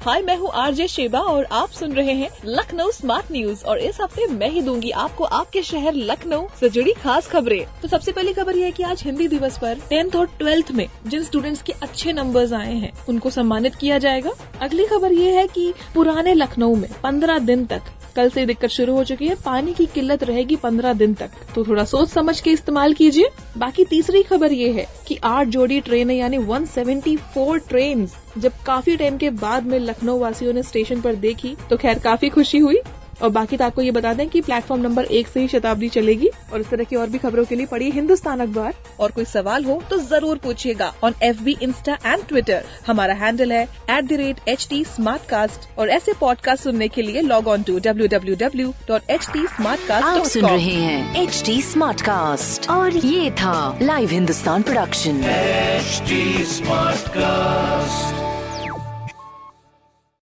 हाय, मैं हूँ RJ Sheba और आप सुन रहे हैं लखनऊ स्मार्ट न्यूज़ और इस हफ़्ते मैं ही दूँगी आपको आपके शहर लखनऊ से जुड़ी खास खबरें। तो सबसे पहली खबर यह है कि आज हिंदी दिवस पर टेंथ और ट्वेल्थ में जिन स्टूडेंट्स के अच्छे नंबर्स आए हैं, उनको सम्मानित किया जाएगा। अगली खबर ये है कि पुराने लखनऊ में पंद्रह दिन तक कल से दिक्कत शुरू हो चुकी है। पानी की किल्लत रहेगी पंद्रह दिन तक। तो थोड़ा सोच समझ के इस्तेमाल कीजिए। बाकी तीसरी खबर ये है कि आठ जोड़ी ट्रेनें, यानी 174 ट्रेन जब काफ़ी टाइम के बाद में लखनऊ वासियों ने स्टेशन पर देखी तो खैर काफ़ी खुशी हुई। और बाकी तो आपको ये बता दें कि प्लेटफॉर्म नंबर एक से ही शताब्दी चलेगी। और इस तरह की और भी खबरों के लिए पढ़िए हिंदुस्तान अखबार। और कोई सवाल हो तो ज़रूर पूछिएगा on F B insta and Twitter हमारा हैंडल है at the rate H T smart cast और ऐसे पॉडकास्ट सुनने के लिए log on to W W W dot H T smart आप सुन रहे हैं एच टी स्मार्ट कास्ट और ये था live Hindustan production HD Smartcast.